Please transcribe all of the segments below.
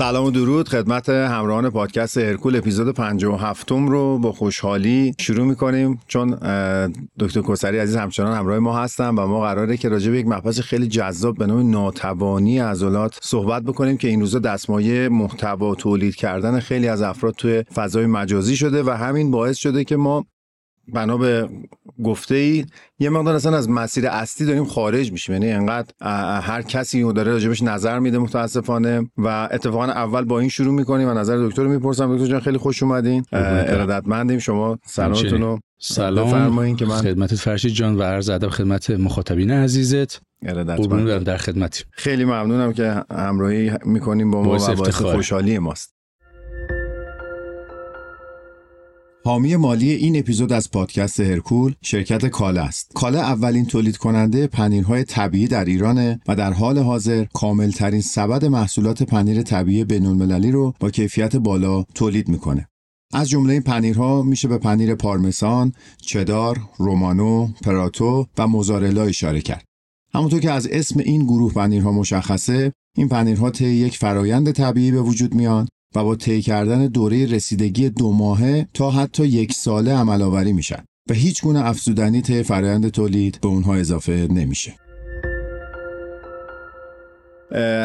سلام و درود خدمت همراهان پادکست هرکول اپیزود 57 رو با خوشحالی شروع می‌کنیم. چون دکتر کوسری عزیز همچنان همراه ما هستن و ما قراره که راجع به یک مبحث خیلی جذاب به نام ناتوانی عضلات صحبت بکنیم که این روزا دستمایه محتوا تولید کردن خیلی از افراد توی فضای مجازی شده و همین باعث شده که ما بنا به گفته ای یه مقدار اصلا از مسیر اصلی داریم خارج میشیم. یعنی انقدر هر کسی رو داره راجبش نظر میده متاسفانه و اتفاقا اول با این شروع می‌کنیم و نظر دکتر رو می‌پرسم. دکتر جان خیلی خوش اومدین. ارادتمندیم. شما سلامتون رو سلام. که من خدمت فرشید جان و عرض ادب خدمت مخاطبین عزیزت. قربون در خدمتی. خیلی ممنونم که همراهی می‌کنیم با ما و باعث خوشحالی ماست. حامی مالی این اپیزود از پادکست هرکول شرکت کاله است. کاله اولین تولید کننده پنیرهای طبیعی در ایرانه و در حال حاضر کاملترین سبد محصولات پنیر طبیعی بین‌المللی رو با کیفیت بالا تولید می‌کنه. از جمله این پنیرها میشه به پنیر پارمسان، چدار، رومانو، پراتو و موزارلا اشاره کرد. همونطور که از اسم این گروه پنیرها مشخصه، این پنیرها طی یک فرایند طبیعی به وجود میان و با طی کردن دوره رسیدگی دو ماهه تا حتی یک ساله عمل آوری میشن و هیچ گونه افزودنی طی فرایند تولید به اونها اضافه نمیشه.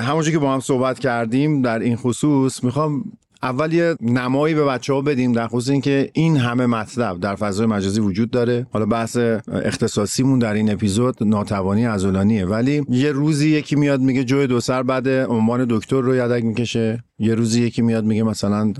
همونجور که با هم صحبت کردیم در این خصوص می‌خوام اول یه نمایی به بچه ها بدیم در خصوص اینکه این همه مطلب در فضای مجازی وجود داره. حالا بحث اختصاصیمون در این اپیزود ناتوانی عضلانیه ولی یه روزی یکی میاد میگه جوی دو سر بعد عنوان دکتر رو یدک می‌کشه. یه روزی یکی میاد میگه مثلا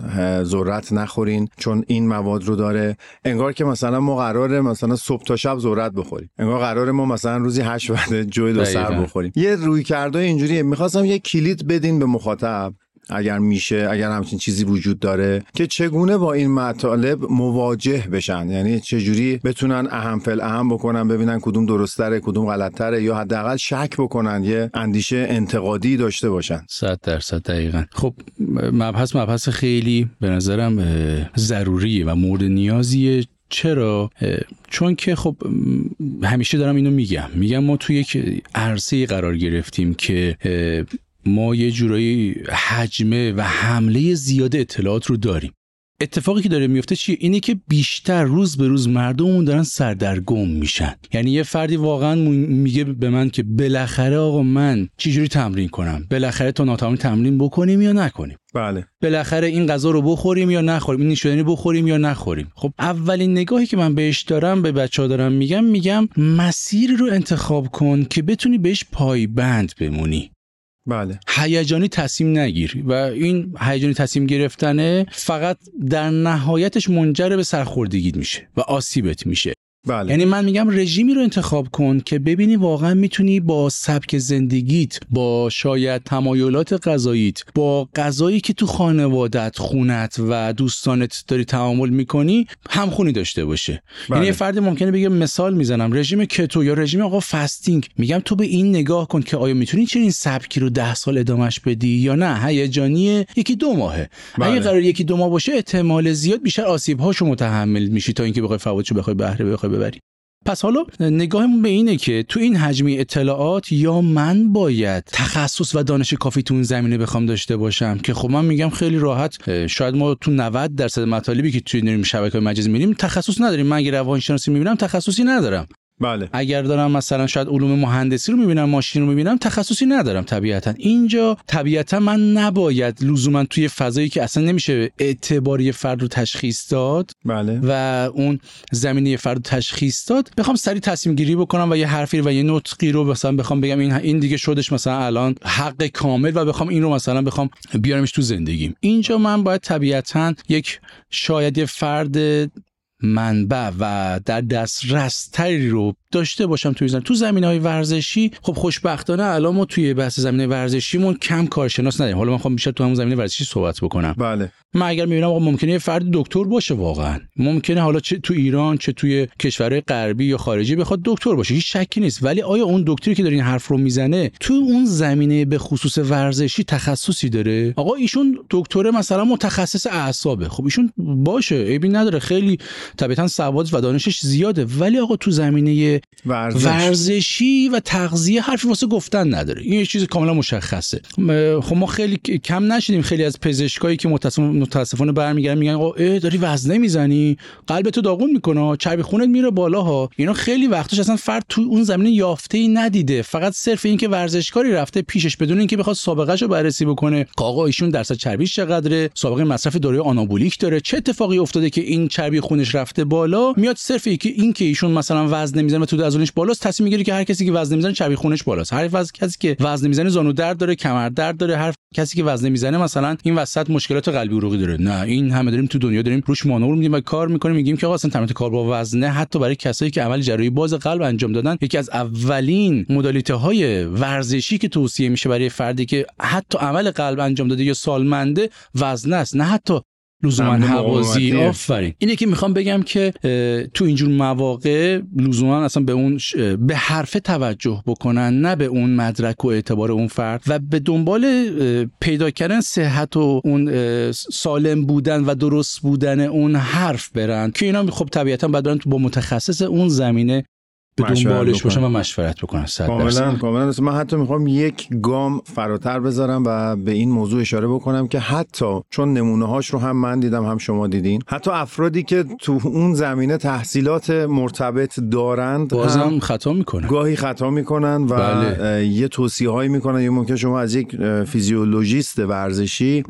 ذرت نخورین چون این مواد رو داره. انگار که مثلا ما قراره مثلا صبح تا شب ذرت بخوریم. انگار قراره ما مثلا روزی هشت بعد جوی دو سر بخوریم. یه روی کرده اینجوریه. می‌خواستم یه کلید بدین به مخاطب. اگر میشه اگر همچین چیزی وجود داره که چگونه با این مطالب مواجه بشن؟ یعنی چجوری بتونن اهم فل اهم بکنن ببینن کدوم درستره کدوم غلطتره یا حداقل شک بکنن یه اندیشه انتقادی داشته باشن؟ صد درصد دقیقا. خب مبحث مبحث خیلی به نظرم ضروریه و مورد نیازیه. چرا؟ چون که خب همیشه دارم اینو میگم. میگم ما توی یک عرصه قرار گرفتیم که ما یه جورایی حجمه و حمله زیاد اطلاعات رو داریم. اتفاقی که داره میفته چیه؟ اینه که بیشتر روز به روز مردممون دارن سردرگم میشن. یعنی یه فردی واقعا میگه به من که بالاخره آقا من چجوری تمرین کنم؟ بالاخره تا ناتوانی تمرین بکنیم یا نکنیم؟ بله. بالاخره این غذا رو بخوریم یا نخوریم؟ این نشودنی بخوریم یا نخوریم؟ خب اولین نگاهی که من بهش دارم به بچه ها دارم میگم میگم مسیر رو انتخاب کن که بتونی بهش پایبند بمونی. بله. هیجانی تصمیم نگیر و این هیجانی تصمیم گرفتنه فقط در نهایتش منجر به سرخوردگیت میشه و آسیبت میشه. بله. یعنی من میگم رژیمی رو انتخاب کن که ببینی واقعا می‌تونی با سبک زندگیت با شاید تمایلات غذاییت با غذایی که تو خانوادت خونت و دوستانت داری تعامل می‌کنی همخونی داشته باشه بله. یعنی یه فردی ممکنه بگه مثال می‌زنم رژیم کتو یا رژیم آقا فاستینگ میگم تو به این نگاه کن که آیا می‌تونی چنین سبکی رو ده سال ادامش بدی یا نه هیجانی یکی دو ماهه بله. اگه قرار یکی دو ماه باشه احتمال زیاد بیشتر آسیب هاشو متحمل میشی تا اینکه بخوای فواتشو بخوای بهره بخوای ببری پس حالا نگاهمون به اینه که تو این حجمی اطلاعات یا من باید تخصص و دانش کافی تو اون زمینه بخوام داشته باشم؟ که خب من میگم خیلی راحت شاید ما تو 90 درصد مطالبی که توی شبکه مجازی می‌بینیم تخصص نداریم. من اگه روانشناسی می‌بینم تخصصی ندارم. بله. اگر دارم مثلا شاید علوم مهندسی رو می‌بینم ماشین رو می‌بینم تخصصی ندارم طبیعتا. اینجا طبیعتا من نباید لزوما توی فضایی که اصلا نمیشه اعتباری فرد رو تشخیص داد بله. و اون زمینه فرد رو تشخیص داد بخوام سری تصمیم گیری بکنم و یه حرفی و یه نطقی رو مثلا بخوام بگم این این دیگه شدش مثلا الان حق کامل و بخوام این رو مثلا بخوام بیارمش تو زندگیم. اینجا من باید طبیعتا یک شاید یه فرد منبع و در دسترس تری رو داشته باشم توی زمین. تو زمین های ورزشی خب خوشبختانه الان ما توی بحث زمینه ورزشیمون کم کارشناس نداریم. حالا من خواهم بیشتر تو همون زمینه ورزشی صحبت بکنم. بله. من اگر می‌بینم آقا ممکنه یه فرد دکتر باشه واقعا. ممکنه حالا چه تو ایران چه توی کشورهای غربی یا خارجی بخواد دکتر باشه. هیچ شکی نیست. ولی آیا اون دکتری که داره این حرف رو می‌زنه تو اون زمینه به خصوص ورزشی تخصصی داره؟ آقا ایشون دکتر مثلا متخصص اعصابه. خب ایشون باشه عیبی نداره. خیلی طبیعتا سواد و دانشش زیاده. ولی آقا تو زمینه ورزش. ورزشی و تغذیه حرفی واسه گفتن نداره. این یه چیز کاملا مشخصه. خب ما خیلی کم نشدیم خیلی از پزشکایی که متاسف- متاسفانه برمیگردن میگن آقا داری وزنه می‌زنی قلبتو داغون می‌کنه چربی خونت میره بالا ها اینا خیلی وقتش اصلا فرد تو اون زمینه یافته ای ندیده. فقط صرف این که ورزشکاری رفته پیشش بدون اینکه بخواد سابقه رو بررسی بکنه. آقا ایشون درصد چربیش چقدره؟ سابقه مصرف داروی آنابولیک داره. چه اتفاقی افتاده که این چربی خونش رفته بالا؟ میاد صرف اینکه این که ایشون مثلا وزن نمی‌زنه تو عضلانش بالاست تصمیم می‌گیره که هر کسی که وزن نمی‌زنه چربی خونش بالاست. هر وزن کسی که وزن نمی‌زنه زانو درد داره کمر درد داره هر کسی که وزن نمی‌زنه مثلا این وسط مشکلات قلبی عروقی داره. نه این همه داریم تو دنیا داریم روش مانور میدیم و کار می‌کنیم میگیم که اصلا تمرین کار با وزنه حتی برای کسایی که عمل جراحی باز قلب انجام دادن یکی از اولین مدالیته های ورزشی که توصیه میشه برای فردی که حتی عمل قلب انجام داده یا سالمنده وزنه است. نه حتی لزوما حوازی. آفرین. اینه که می‌خوام بگم که تو اینجور مواقع لزوما اصلا به اون ش- به حرف توجه بکنن نه به اون مدرک و اعتبار اون فرد و به دنبال پیدا کردن صحت و اون سالم بودن و درست بودن اون حرف برن. که اینا خب طبیعتا باید برن تو با متخصص اون زمینه به دنبالش. باشن و مشورت بکنن صد. کاملا کاملا. من حتی می‌خوام یک گام فراتر بذارم و به این موضوع اشاره بکنم که حتی چون نمونه هاش رو هم من دیدم هم شما دیدین حتی افرادی که تو اون زمینه تحصیلات مرتبط دارند بازم هم خطا می‌کنن گاهی خطا می‌کنن و بله. یه توصیه هایی می‌کنن یا ممکن شما از یک فیزیولوژیست ورزشی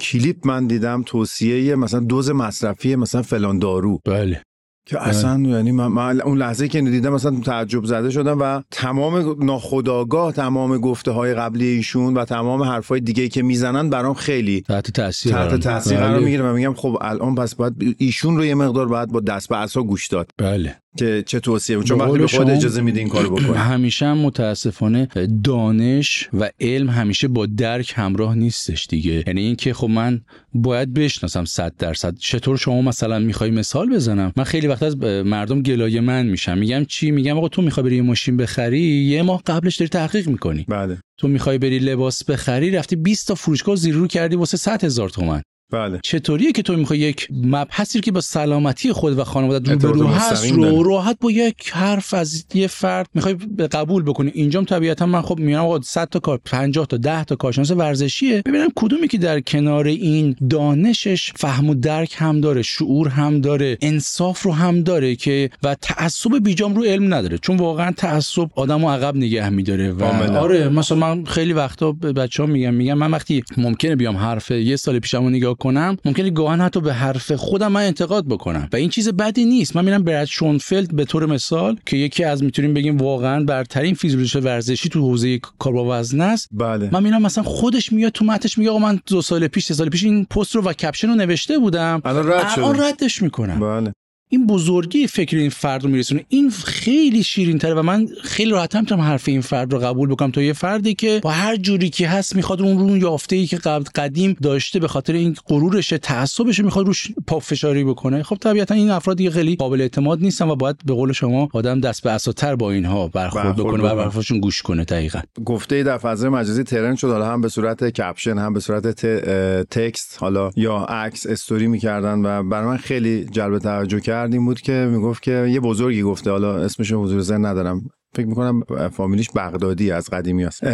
کلیپ من دیدم توصیه مثلا دوز مصرفی مثلا فلان دارو بله که اصلا یعنی من, من اون لحظه که اینو دیدم مثلا تعجب زده شدم و تمام ناخداگاه تمام گفته های قبلی ایشون و تمام حرفای دیگه که می‌زنن برام خیلی تحت تاثیر تحت تاثیر بله. قرار می‌گیره. و میگم خب الان پس باید ایشون رو یه مقدار باید با دست به عصا گوش داد. بله. که چه توصیه چون وقتی به خود اجازه میده این کارو بکنه همیشه هم متاسفانه دانش و علم همیشه با درک همراه نیستش دیگه. یعنی اینکه خب من باید بشناسم 100 درصد. چطور شما مثلا می‌خوای مثال بزنم؟ من خیلی وقت از مردم گلایه من میشم. میگم چی؟ میگم آقا تو می‌خوای بری یه ماشین بخری؟ یه ماه قبلش داری تحقیق می‌کنی. بله. تو می‌خوای بری لباس بخری؟ رفتی 20 تا فروشگاه زیر رو کردی واسه 100 هزار تومن. بله چطوریه که تو می‌خوای یک مبحثی رو که با سلامتی خود و خانواده رو ارتباط برو هست رو. راحت با یک حرف از یه فرد می‌خوای به قبول بکنی اینجام طبیعتا من خب میگم آقا 100 تا کار 50 تا 10 تا کارشناس ورزشیه ببینم کدومی که در کنار این دانشش فهم و درک هم داره شعور هم داره انصاف رو هم داره که و تعصب بیجام رو علم نداره چون واقعا تعصب آدمو عقب نگه میداره و کاملا. آره مثلا من خیلی وقتا به بچه‌ها میگم میگم من وقتی ممکنه بیام حرف یه سال پیشمو نگاه کنم ممکنه گاهن حتی به حرف خودم من انتقاد بکنم. و این چیز بدی نیست. من میرم براد شونفلد به طور مثال که یکی از می‌تونیم بگیم واقعا برترین فیزیولوژیست ورزشی تو حوزه کار با وزن است. بله. من میرم مثلا خودش میاد تو متنش میگه آقا من دو سال پیش سه سال پیش این پست رو و caption رو نوشته بودم. الان ردش می‌کنم. بله. این بزرگی فکر این فرد رو میرسونه. این خیلی شیرین تره و من خیلی راحت می‌تونم حرف این فرد رو قبول بکنم. تا یه فردی که با هر جوری که هست می‌خواد اون رو اون یافته ای که قبل قدیم داشته به خاطر این غرورش تعصبش می‌خواد روش پافشاری بکنه. خب طبیعتا این افراد دیگه خیلی قابل اعتماد نیستن و باید به قول شما آدم دست به اساتر با اینها برخورد بکنه و. حرفاشون گوش کنه دقیقا. گفته در فضای مجازی ترند شد. حالا هم به صورت کپشن هم به صورت ت- تکست حالا یا عکس استوری می‌کردن و برای من خیلی جلب توجه کرد. این بود که می‌گفت که یه بزرگی گفته حالا اسمش حضور ذهن ندارم. فکر می‌کنم فامیلیش بغدادی از قدیمی است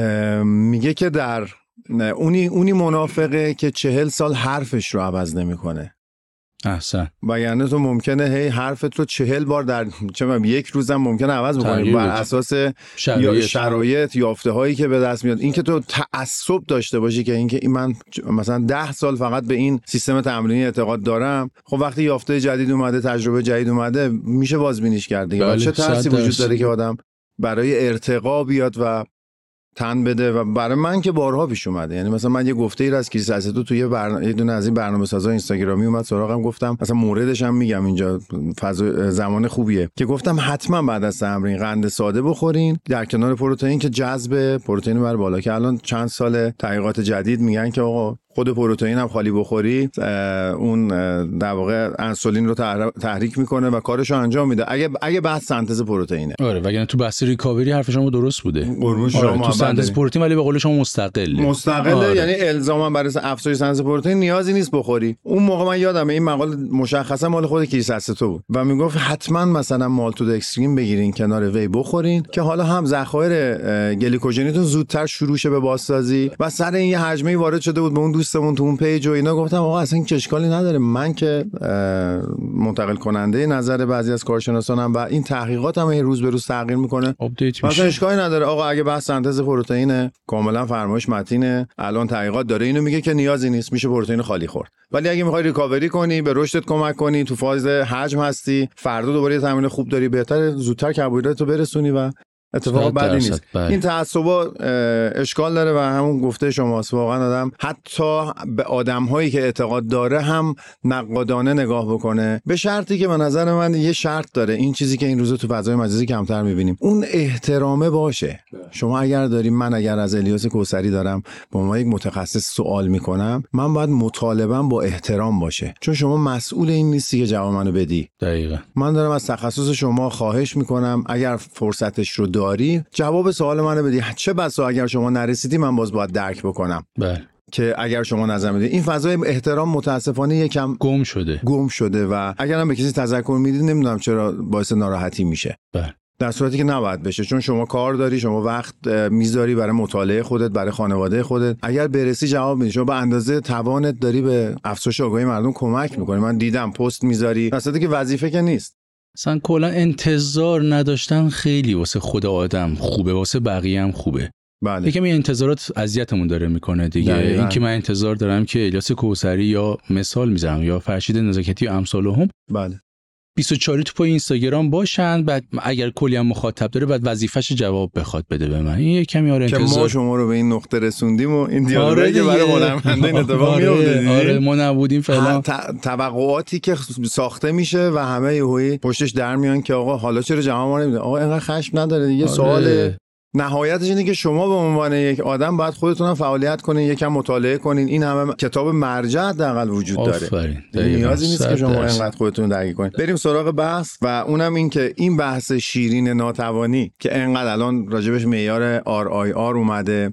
میگه که در اونی اونی منافقه که چهل سال حرفش رو عوض نمی‌کنه. احسن. و یعنی تو ممکنه هی حرفت رو چهل بار در چه یک روزم ممکنه عوض بکنی. بر. اساس یا شرایط. شرایط یافته هایی که به دست میاد. اینکه تو تعصب داشته باشی که اینکه این من مثلا ده سال فقط به این سیستم تمرینی اعتقاد دارم. خب وقتی یافته جدید اومده تجربه جدید اومده میشه بازبینیش کرد دیگه. بله، چه ترسی وجود. داره که آدم برای ارتقا بیاد و تن بده و برای من که بارها پیش اومده. یعنی مثلا من یه گفته ای از کریس اسدو توی برنامه یه دونه از این برنامه سازا اینستاگرامی اومد سراغم گفتم مثلا موردش هم میگم اینجا فضا زمان خوبیه. که گفتم حتما بعد از تمرین قند ساده بخورین در کنار پروتئین که جذب پروتئین بر بالا که الان چند سال تحقیقات جدید میگن که آقا خود پروتئین هم خالی بخوری اون در واقع انسولین رو تحریک می‌کنه و کارش رو انجام میده. اگه اگه بحث سنتز پروتئینه. آره وگرنه تو بحث recovery حرف شما درست بوده. آره تو سنتز پروتئین ولی به قول شما مستقله. مستقله آره. یعنی الزاما برای افزایش سنتز پروتئین نیازی نیست بخوری. اون موقع من یادم این مقاله مشخصا مال خود کیساستو بود. و می‌گفت حتما مثلا maltodextrin بگیرین کنار whey بخورین که حالا هم ذخایر گلیکوژنیتون زودتر شروع شه به بازسازی و سر این یه هجمه وارد شده بود به اون دوستمون تو اون page و اینا گفتم آقا اصلا اشکالی نداره. من که منتقل کننده نظر بعضی از کارشناسانم و این تحقیقات هم روز به روز تغییر می‌کنه. مثلا اشکالی نداره. آقا اگه بحث سنتز پروتئین کاملا فرمایش متینه. الان تحقیقات داره. اینو میگه که نیازی نیست. میشه پروتئین خالی خورد. ولی اگه می‌خوای ریکاوری کنی به رشدت کمک کنی تو فاز حجم هستی فردا دوباره تمرین خوب داری بهتر زودتر کربوهیدرات رو برسونی و اتفاق بدی نیست. بله. این تعصبا اشکال داره و همون گفته شماست. واقعا آدم حتی به آدم هایی که اعتقاد داره هم نقادانه نگاه بکنه. به شرطی که به نظر من یه شرط داره. این چیزی که این روزا تو فضای مجازی کمتر می‌بینیم. اون احترامه باشه. شما اگر داریم من اگر از الیاس کوسری دارم با ما یک متخصص سوال می‌کنم من باید مطالبه با احترام باشه. چون شما مسئول این نیستی که جواب منو بدی. دقیقا. من دارم از تخصص شما خواهش می‌کنم اگر فرصتش رو داری؟ جواب سوال منو بدی. چه بسا اگر شما نرسیدی من باز باید درک بکنم. بله. که اگر شما نظر می‌دید این فضای احترام متاسفانه یکم گم شده. گم شده و اگر هم به کسی تذکر می‌دید نمی‌دونم چرا باعث ناراحتی میشه. بله. در صورتی که نباید بشه. چون شما کار داری شما وقت می‌ذاری برای مطالعه خودت برای خانواده خودت. اگر برسی جواب میدی. شما به اندازه توانت داری به افزایش آگاهی مردم کمک می‌کنی. من دیدم پست می‌ذاری. در که وظیفه که نیست. مثلا کلا انتظار نداشتن خیلی واسه خود آدم خوبه واسه بقیه هم خوبه. بله. یکم این انتظارات اذیتمون داره می‌کنه دیگه. اینکه من انتظار دارم که الیاس کوسری یا مثال می‌زنم یا فرشید نزاکتی و امثال هم بله. 24 تو پای اینستاگرام باشن بعد اگر کلی هم مخاطب داره بعد وظیفش جواب بخواد بده به من. این یه کمی آره که ما شما رو به این نقطه رسوندیم و این دیالوگی آره برای هنرمنده این اتفاق آره میفته آره ما نبودیم فعلا. توقعاتی که ساخته میشه و همه یهویی پشتش در میان که آقا حالا چرا جواب ما نمیده؟ آقا اینقدر خشم نداره یه آره. سوال نهایتش اینه که شما به عنوان یک آدم باید خودتون فعالیت کنین یکم مطالعه کنین. این همه کتاب مرجع حداقل وجود داره. نیازی نیست که شما اینقدر خودتون درگیر کنین. بریم سراغ بحث و اونم این که این بحث شیرین ناتوانی که انقدر الان راجبش معیار آر آی آر اومده.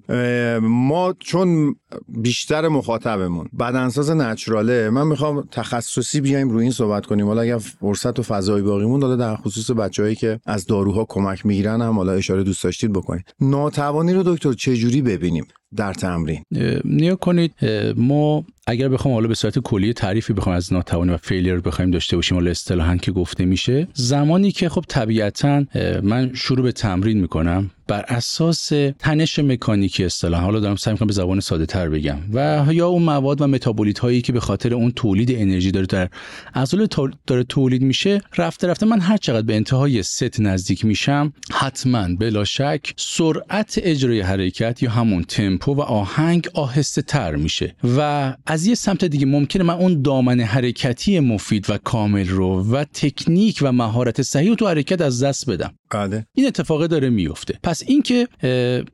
ما چون بیشتر مخاطبمون. بدنساز نچراله. من می‌خوام تخصصی بیایم روی این صحبت کنیم. حالا اگر فرصت و فضای باقی مون در خصوص بچههایی که از داروها کمک می‌گیرن هم حالا اشاره دوست داشتید بکنید. ناتوانی رو دکتر چه جوری ببینیم؟ در تمرین. نیا کنید ما اگر بخوام حالا به صورت کلی تعریفی بخوام از ناتوانی و فیلیر بخوایم داشته باشیم حالا اصطلاحا که گفته میشه زمانی که خب طبیعتا من شروع به تمرین می‌کنم بر اساس تنش مکانیکی اصطلاح حالا دارم سعی می‌کنم به زبان ساده تر بگم و یا اون مواد و متابولیت هایی که به خاطر اون تولید انرژی داره در عضله داره تولید میشه رفته رفته من هر چقدر به انتهای ست نزدیک میشم حتما بلا شک سرعت اجرای حرکت یا همون تمپو و آهنگ آهسته تر میشه و از یه سمت دیگه ممکنه من اون دامن حرکتی مفید و کامل رو و تکنیک و مهارت صحیح تو حرکت از دست بدم. بله. این اتفاق داره میفته. پس اینکه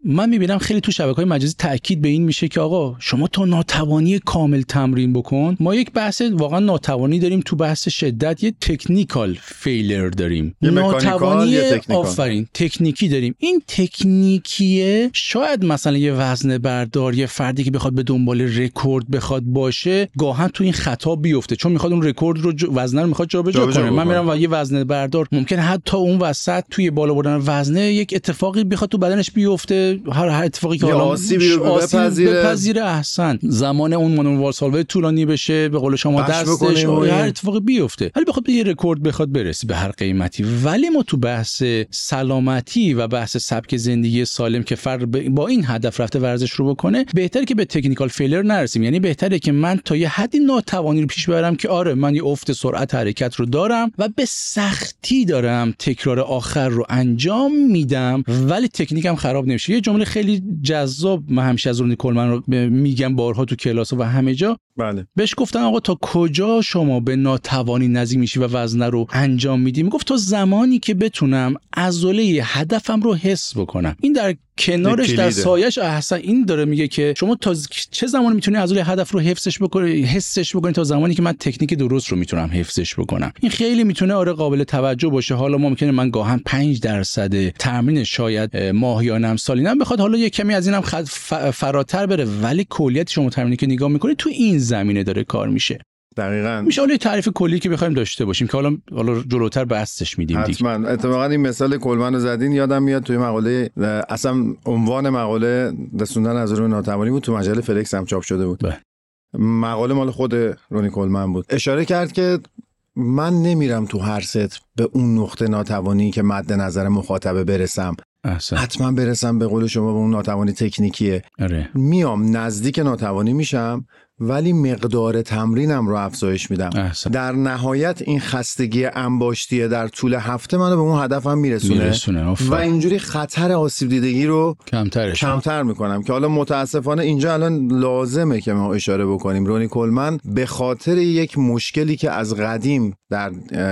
من می‌بینم خیلی تو شبکه های مجازی تاکید به این میشه که آقا شما تا ناتوانی کامل تمرین بکن. ما یک بحث واقعا ناتوانی داریم تو بحث شدت یه تکنیکال فیلر داریم. ناتوانی آفرین تکنیکی داریم. این تکنیکیه شاید مثلا یه وزن بردار یه فردی که بخواد به دنبال رکورد بخواد باشه گاهن تو این خطا بیفته. چون می‌خواد اون رکورد رو وزن رو می‌خواد جابجا کنه. من میرم و یه وزن بردار. ممکنه حتی اون وسط توی بالا بردن وزنه یک اتفاقی بخواد تو بدنش بیفته. هر هر اتفاقی که حالا آسیبی رو بپذیره. احسن. زمان اون مانور والسالوا طولانی بشه به قول شما دستش هر اتفاقی بیفته. ولی بخواد به یه رکورد بخواد برسه به هر قیمتی. ولی ما تو بحث سلامتی و بحث سبک زندگی سالم که فرد با این هدف رفته ورزش رو بکنه بهتره که به تکنیکال فیلر نرسیم. یعنی بهتره که من تا یه حدی ناتوانی رو پیش ببرم که آره من یه افت سرعت حرکت رو دارم و به سختی دارم تکرار آخر رو انجام میدم ولی تکنیکم خراب نمیشه. یه جمله خیلی جذاب من همیشه از رونی کولمن رو میگم بارها تو کلاس و همه جا. بله. بهش گفتن آقا تا کجا شما به ناتوانی نزدیک میشی و وزنه رو انجام میدی؟ می‌گفت تا زمانی که بتونم عضله هدفم رو حس بکنم. این در کنارش در. سایش احسن این داره میگه که شما تا چه زمانی می‌تونی عضله هدف رو حفظش بکنی حسش بکنی؟ تا زمانی که من تکنیک درست رو می‌تونم حفظش بکنم. این خیلی می‌تونه آره قابل توجه باشه. حالا ممکنه من گاهن 5 درصد تمرین شاید اه، ماهیانم سالینم بخواد حالا یه کمی از اینم فراتر بره. ولی کلیت شما تمرینی که نگاه می‌کنی تو این زمینه داره کار میشه. دقیقا. میشه حالا تعریف کلی که بخوایم داشته باشیم که حالا حالا جلوتر بحثش میدیم دیگه. حتما. اتفاقا این مثال کلمن رو زدین یادم میاد توی مقاله اصلا عنوان مقاله رسوندن از روی ناتوانی بود تو مجله فلکس هم چاپ شده بود. بله. مقاله مال خود رونی کلمن بود. اشاره کرد که من نمیرم تو هر ست به اون نقطه ناتوانی که مد نظر مخاطبه برسم. احسن. حتما برسم به قول شما به اون ناتوانی تکنیکیه. آره. میام نزدیک ناتوانی میشم ولی مقدار تمرینم رو افزایش میدم. احسن. در نهایت این خستگی انباشتیه در طول هفته منو به اون هدفم میرسونه. میرسونه و. اینجوری خطر آسیب دیدگی رو کمترش. کمتر می‌کنم که حالا متاسفانه اینجا الان لازمه که ما اشاره بکنیم. رونی کلمن به خاطر یک مشکلی که از قدیم در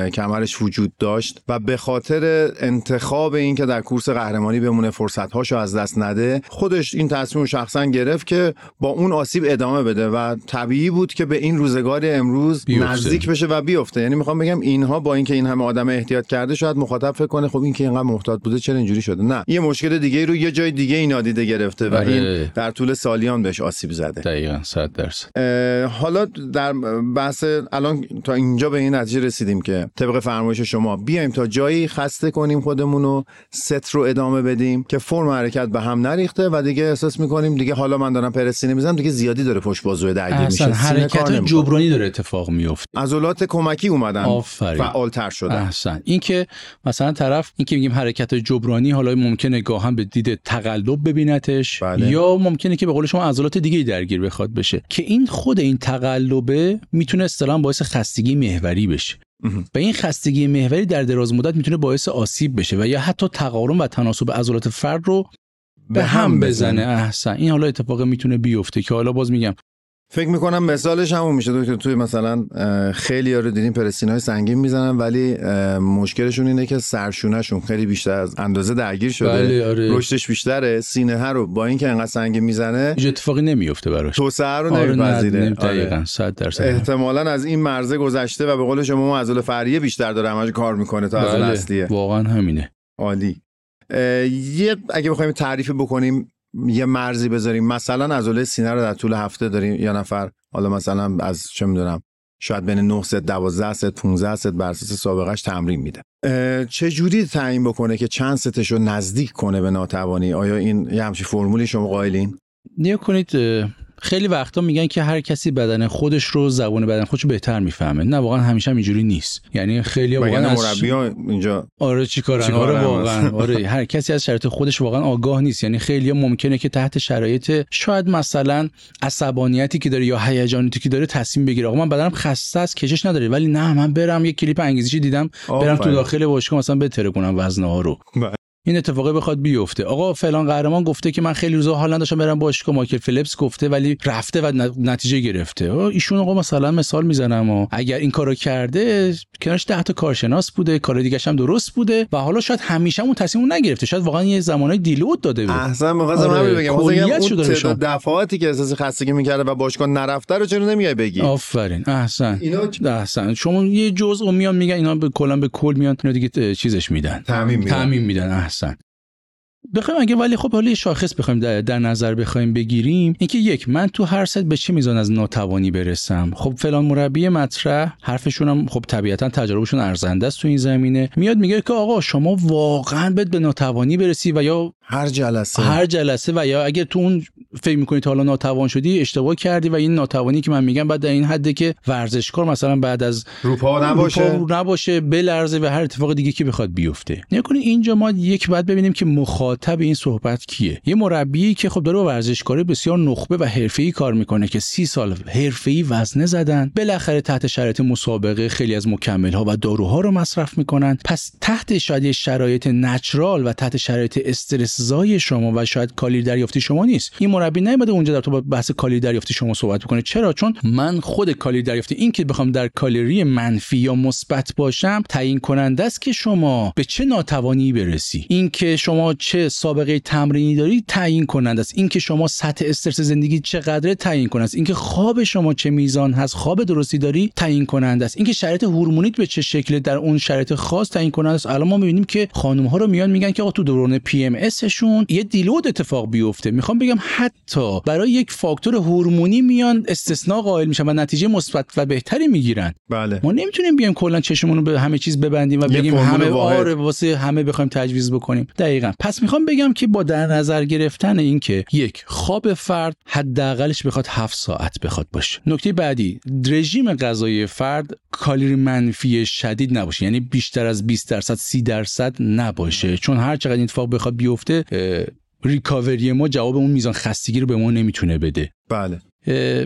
کمرش وجود داشت و به خاطر انتخاب این که در کورس قهرمانی بمونه فرصتهاشو از دست نده خودش این تصمیم شخصا گرفت که با اون آسیب ادامه بده و طبیعی بود که به این روزگار امروز بیفته. نزدیک بشه و بیفته. یعنی می‌خوام بگم اینها با اینکه این همه آدم احتیاط کرده شاید مخاطب فکر کنه خب این که اینقدر محتاط بوده چرا اینجوری شده؟ نه. یه مشکل دیگه رو یه جای دیگه این نادیده گرفته و. این در طول سالیان بهش آسیب زده. دقیقا صد درصد. اه، حالا در بحث الان تا اینجا به این نتیجه رسیدیم که طبق فرمایش شما بیایم تا جایی خسته کنیم خودمون رو ست رو ادامه بدیم که فرم حرکت به هم نریخته و دیگه احساس می‌کنیم دیگه حالا من دارم پرسینه می‌زنم دیگه زیادی داره پشت بازوی درگیر میشه حرکت. جبرانی داره اتفاق میفته. عضلات کمکی اومدن. آفرین. فعالتر شدن. احسن. این که مثلا طرف این که میگیم حرکت جبرانی حالا ممکنه گاهن به دید تقلب ببینتش بله. یا ممکنه که به قول شما عضلات دیگه درگیر بخواد بشه. که این خود این تقلبه می‌تونه اصطلاحا باعث خستگی محوری بشه. و این خستگی محوری در دراز مدت می‌تونه باعث آسیب بشه و یا حتی تقارن و تناسب عضلات فرد رو به هم بزنه. احسن. این حالا اتفاق می‌تونه بیفته که حالا باز میگم فکر می‌کنم مثالش همون میشه. دکتر توی مثلا خیلی ها رو دیدیم پرستین های سنگین می‌زنن ولی مشکلشون اینه که سرشونهشون خیلی بیشتر از اندازه درگیر شده. بله آره. رشدش بیشتره. سینه ها رو با اینکه انقدر سنگین می‌زنه هیچ اتفاقی نمیفته براش. توسعه رو آره نمیپذیره. نمی- آره. دقیقاً 100 درصد. احتمالا از این مرزه گذشته و به قول شما عضله فرعیه بیشتر داره همش کار می‌کنه تا عضله بله اصلیه. واقعا همینه. عالی. یه اگه بخوایم تعریفی بکنیم یه مرزی بذاریم. مثلا عضله سینه رو در طول هفته داریم. یه نفر حالا مثلا از چه می‌دونم شاید بین 9 ست 12 ست 15 ست بر اساس سابقش تمرین میده. چه جوری تعیین بکنه که چند ستش رو نزدیک کنه به ناتوانی؟ آیا این یه همچین فرمولی شما قائلین؟ نیا کنید خیلی وقتا میگن که هر کسی بدن خودش رو زبان بدن خودش رو بهتر می‌فهمه. نه واقعا همیشه هم اینجوری نیست. یعنی خیلی واقعا از مربی ها اینجا آره چیکارن چیکارن آره واقعا. آره هر کسی از شرایط خودش واقعا آگاه نیست. یعنی خیلی ممکنه که تحت شرایط شاید مثلا عصبانیتی که داره یا هیجاناتی که داره تصمیم بگیره. آقا من بدنم خسته است کشش نداره ولی نه من برم یه کلیپ انگیزشی دیدم برم تو. داخل باشگاه مثلا بتره کنم وزنه ها رو. بله. این اتفاقی بخواد بیفته. آقا فلان قهرمان گفته که من خیلی روزا حال نداشتم برم باشگاه. مایکل فلیپس گفته ولی رفته و نتیجه گرفته. ایشون آقا مثلا مثال می‌زنم و اگر این کارو کرده کنارش ده تا کارشناس بوده کار دیگه هم درست بوده و حالا شاید همیشه اون تصمیم رو نگرفته. شاید واقعا یه زمانای دیلود داده بود. احسن می‌خواستم آره، همین بگم. اون تعداد دفعاتی که احساس خستگی می‌کرده و باشگاه نرفته رو چرا نمیای بگی؟ آفرین. احسن. اینا احسن. شما یه جزء میان میگن اینا به کلا به کل میان اینا دیگه چیزش میدن. تعمیم میدن. تعمیم میدن. احسن. Wasser بخوایم اگه ولی خب حالا یه شاخص بخوایم در, در نظر بخوایم بگیریم اینکه یک من تو هر ست به چه میزان از ناتوانی برسم؟ خب فلان مربی مطرح حرفشون هم خب طبیعتا تجربهشون ارزنده است تو این زمینه. میاد میگه که آقا شما واقعا بد به ناتوانی برسی و یا هر جلسه. هر جلسه و یا اگر تو اون فکر می‌کنید حالا ناتوان شدی اشتباه کردی و این ناتوانی که من میگم بعد در این حده که ورزشکار مثلا بعد از روپا نباشه. رو نباشه بلرزه و هر اتفاق دیگه که بخواد بیفته. نکنید اینجا ما یک بعد ببینیم که مخاطب مخاطب این صحبت کیه؟ یه مربی که خب داره با ورزشکار بسیار نخبه و حرفه‌ای کار می‌کنه که سی سال حرفه‌ای وزنه زدن بالاخره تحت شرایط مسابقه خیلی از مکمل‌ها و داروها رو مصرف می‌کنن. پس تحت شاید شرایط natural و تحت شرایط استرسزای شما و شاید کالری دریافتی شما نیست. این مربی نمیده اونجا در تو بحث کالری دریافتی شما صحبت بکنه. چرا؟ چون من خود کالری دریافتی این که بخوام در کالری منفی یا مثبت باشم تعیین کننده است که شما به چه ناتوانی برسی. اینکه شما چه سابقه تمرینی داری تعیین کننده است. اینکه شما سطح استرس زندگی چقدر تعیین کننده است. اینکه خواب شما چه میزان هست خواب درستی داری تعیین کننده است. اینکه شرایط هورمونیت به چه شکل در اون شرایط خاص تعیین کننده است. الان ما می‌بینیم که خانم ها رو میان میگن که آقا تو دوران PMS شون یه deload اتفاق بیفته. می‌خوام بگم حتی برای یک فاکتور هورمونی میان استثناء قائل میشن و نتیجه مثبت و بهتری می‌گیرن. بله. ما نمی‌تونیم بیایم کلا چشمون رو به همه چیز ببندیم و بگیم همه واحد. آره واسه همه بخوایم تجویز بکنیم. دقیقا. پس می‌خوام بگم که با در نظر گرفتن این که یک خواب فرد حداقلش بخواد هفت ساعت بخواد باشه. نکته بعدی رژیم غذایی فرد کالری منفی شدید نباشه. یعنی بیشتر از 20 درصد 30 درصد نباشه. چون هر چقدر این اتفاق بخواد بیفته recovery ما جواب اون میزان خستگی رو به ما نمی‌تونه بده. بله.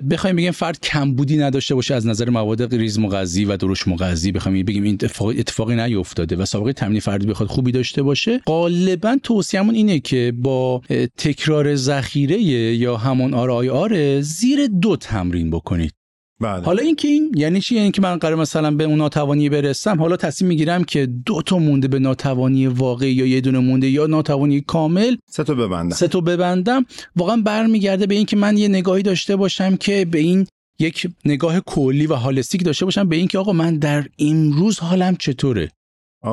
بخوایم بگیم فرد کمبودی نداشته باشه از نظر مواد ریز مغذی و درشت مغذی. بخوایم بگیم این اتفاق اتفاقی نیفتاده و سابقه تمرین فردی بخواد خوبی داشته باشه. غالبا توصیه‌مون اینه که با تکرار ذخیره یا همون RIR زیر دو تمرین بکنید. بله. حالا اینکه این یعنی چی؟ یعنی که من قرار مثلا به اون ناتوانی برسم حالا تصمیم می‌گیرم که دو تا مونده به ناتوانی واقعی یا یه دونه مونده یا ناتوانی کامل سه تا ببندم. سه تا ببندم. واقعا برمیگرده به اینکه من یه نگاهی داشته باشم که به این یک نگاه کلی و هالستیک داشته باشم به اینکه آقا من در امروز حالم چطوره.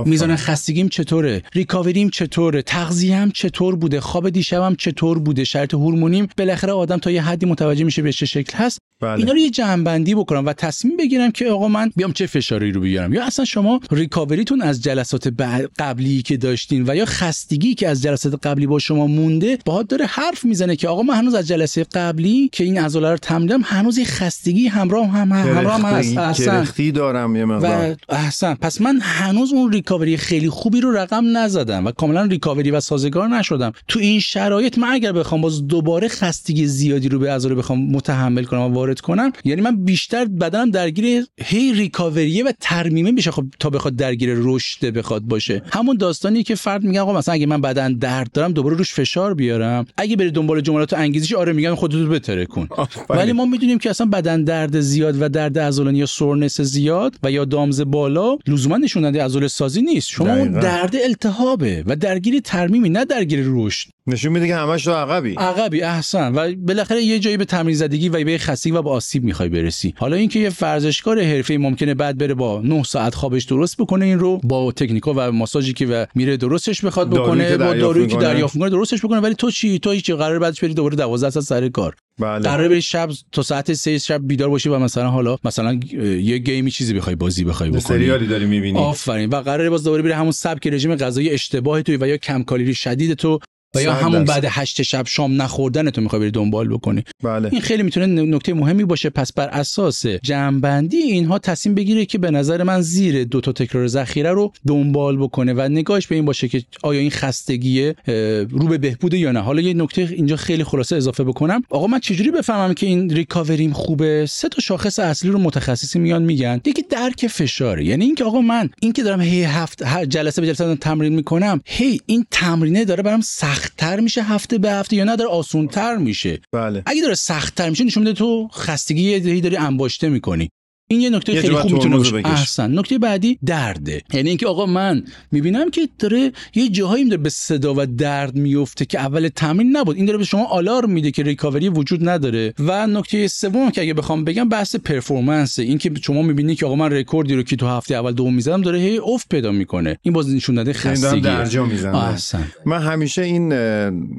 میزان خستگیم چطوره؟ ریکاوریم چطوره؟ تغذیه‌ام چطور بوده؟ خواب دیشبم چطور بوده؟ شرط هورمونیم بالاخره آدم تا یه حدی متوجه میشه به چه شکل هست. بله. اینا رو یه جمع‌بندی بکنم و تصمیم بگیرم که آقا من بیام چه فشاری رو بیارم. یا اصلا شما ریکاوریتون از جلسات قبلی که داشتین و یا خستگی که از جلسات قبلی با شما مونده باهات داره حرف می‌زنه که آقا من هنوز از جلسه قبلی که این عضله رو تمرینم هنوز یه خستگی همراه هم همراه هم هست احسن دارم یه مقدار. و احسن پس من هنوز اون ریکاوری خیلی خوبی رو رقم نزدم و کاملا ریکاوری و سازگار نشدم. تو این شرایط من اگر بخوام باز دوباره خستگی زیادی رو به عضله بخوام متحمل کنم و وارد کنم یعنی من بیشتر بدنم درگیر هی ریکاوریه و ترمیمه میشه. خب تا بخواد درگیر رشد بخواد باشه. همون داستانی که فرد میگه آقا مثلا اگه من بدن درد دارم دوباره روش فشار بیارم. اگه بری دنبال جملات انگیزشی آره میگم خودت رو بتره کن. ولی ما می‌دونیم که اصلا بدن درد زیاد و درد عضلانی یا سورنس زیاد و یا دامز بالا لزوما نشون دهنده عضله سازی نیست شما اون. درد التهابه و درگیر ترمیمی نه درگیر رشد نشون میده که همش تو عقبی. عقبی احسن. و بالاخره یه جایی به تمرین زدگی و به خستگی و به آسیب می‌خوای برسی. حالا اینکه یه ورزشکار حرفه‌ای ممکنه بعد بره با 9 ساعت خوابش درست بکنه این رو با تکنیکا و ماساژی که و میره درستش بخواد بکنه با دارویی که. دریافت می‌کنه درستش بکنه. ولی تو چی؟ تو هیچ قرار بعدش بری دوباره 12 ساعت سر کار. بله. قرار بری شب تا ساعت 3 شب بیدار باشی و مثلا حالا مثلا یه گیمی چیزی بخوای بازی بخوای بکنی. سریالی داری می‌بینی. آفرین. و قراره باز دوباره بری همون سبک رژیم غذایی اشتباه توی و یا کم کالری شدید تو و یا همون. بعد هشت شب شام نخوردن تو می‌خوای بری دنبال بکنی. بله. این خیلی می‌تونه نکته مهمی باشه. پس بر اساس جمعبندی اینها تصمیم بگیره که به نظر من زیر دو تا تکرار ذخیره رو دنبال بکنه و نگاهش به این باشه که آیا این خستگیه اه، رو به بهبوده یا نه. حالا یه نکته اینجا خیلی خلاصه اضافه بکنم. آقا من چجوری بفهمم که این ریکاوریم خوبه؟ سه تا شاخص اصلی رو متخصصی میان میگن. یکی درک فشاره. یعنی اینکه آقا من اینکه دارم هی هفت هر جلسه به جلسه دارم تمرین می‌کنم هی این تمرینه داره برام سختتر میشه هفته به هفته یا نه داره آسونتر میشه. بله. اگه داره سختتر میشه نشون میده تو خستگی یه داری انباشته می‌کنی. این یه نکته خیلی خوب می‌تونه باشه. احسن نکته بعدی درده. یعنی اینکه آقا من می‌بینم که داره یه جاهایی داره به صدا و درد میفته که اول تمرین نبود. این داره به شما آلارم میده که recovery وجود نداره. و نکته سوم که اگه بخوام بگم بحث performance. این که شما می‌بینی که آقا من رکوردی رو که تو هفته اول دوم می‌زدم داره هی افت پیدا می‌کنه. این باز نشون داده یعنی خستگی درجا می‌زنم من همیشه این